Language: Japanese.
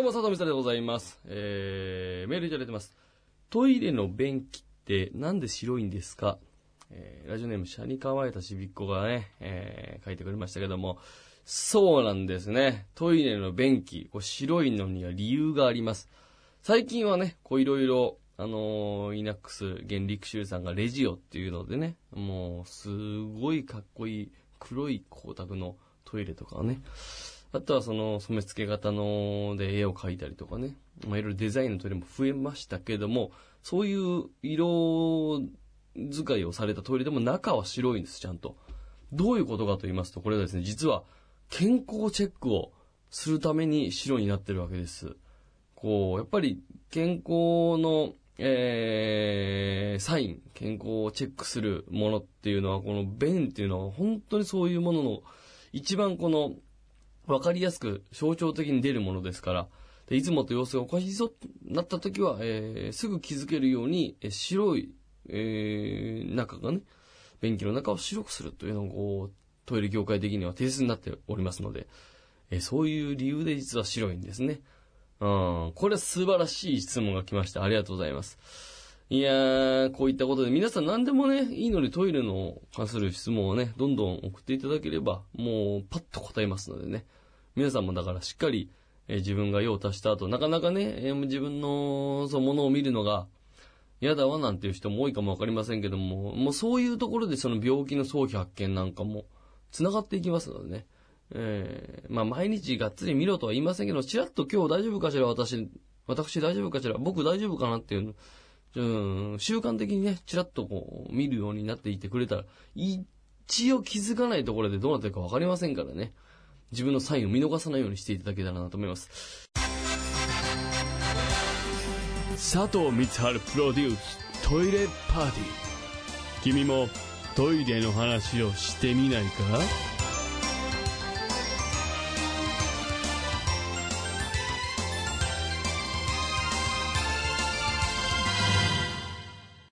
どうも佐藤光晴でございます。えー、メールいただいてます。トイレの便器ってなんで白いんですか？えーラジオネーム、シャニカワイタちびっこがね、えー書いてくれましたけども、そうなんですね。トイレの便器、こう白いのには理由があります。最近はね、こういろいろ、あのーイナックス、原陸州さんがレジオっていうのでね、もう、すごいかっこいい黒い光沢のトイレとかをね、あとはその染付型ので絵を描いたりとかね、まあ、いろいろデザインのトイレも増えましたけども、そういう色使いをされたトイレでも中は白いんです、ちゃんと。どういうことかと言いますと、これはですね、実は健康チェックをするために白になってるわけです。こう、やっぱり健康の、えー、サイン、健康をチェックするものっていうのは、この便っていうのは本当にそういうものの一番このわかりやすく象徴的に出るものですから、でいつもと様子がおかしいぞってなった時は、えーすぐ気づけるように、えー白い、えー中がね、便器の中を白くするというのが、こう、トイレ業界的には定説になっておりますので、えそういう理由で実は白いんですね。うん、これは素晴らしい質問が来ました。ありがとうございます。いやー、こういったことで皆さん何でもね、いいのでトイレの関する質問をね、どんどん送っていただければ、もうパッと答えますのでね。皆さんもだからしっかり、えー自分が用を足した後、なかなかね、えー自分の、そう、ものを見るのが嫌だわなんていう人も多いかもわかりませんけども、もうそういうところでその病気の早期発見なんかも繋がっていきますのでね。えーまあ毎日がっつり見ろとは言いませんけど、ちらっと今日大丈夫かしら私、私大丈夫かしら僕大丈夫かなっていうの、うん、習慣的にね、ちらっとこう見るようになっていてくれたら、一応気づかないところでどうなってるかわかりませんからね。自分のサインを見逃さないようにしていただけたらなと思います。佐藤光晴プロデューストイレパーティー。君もトイレの話をしてみないか？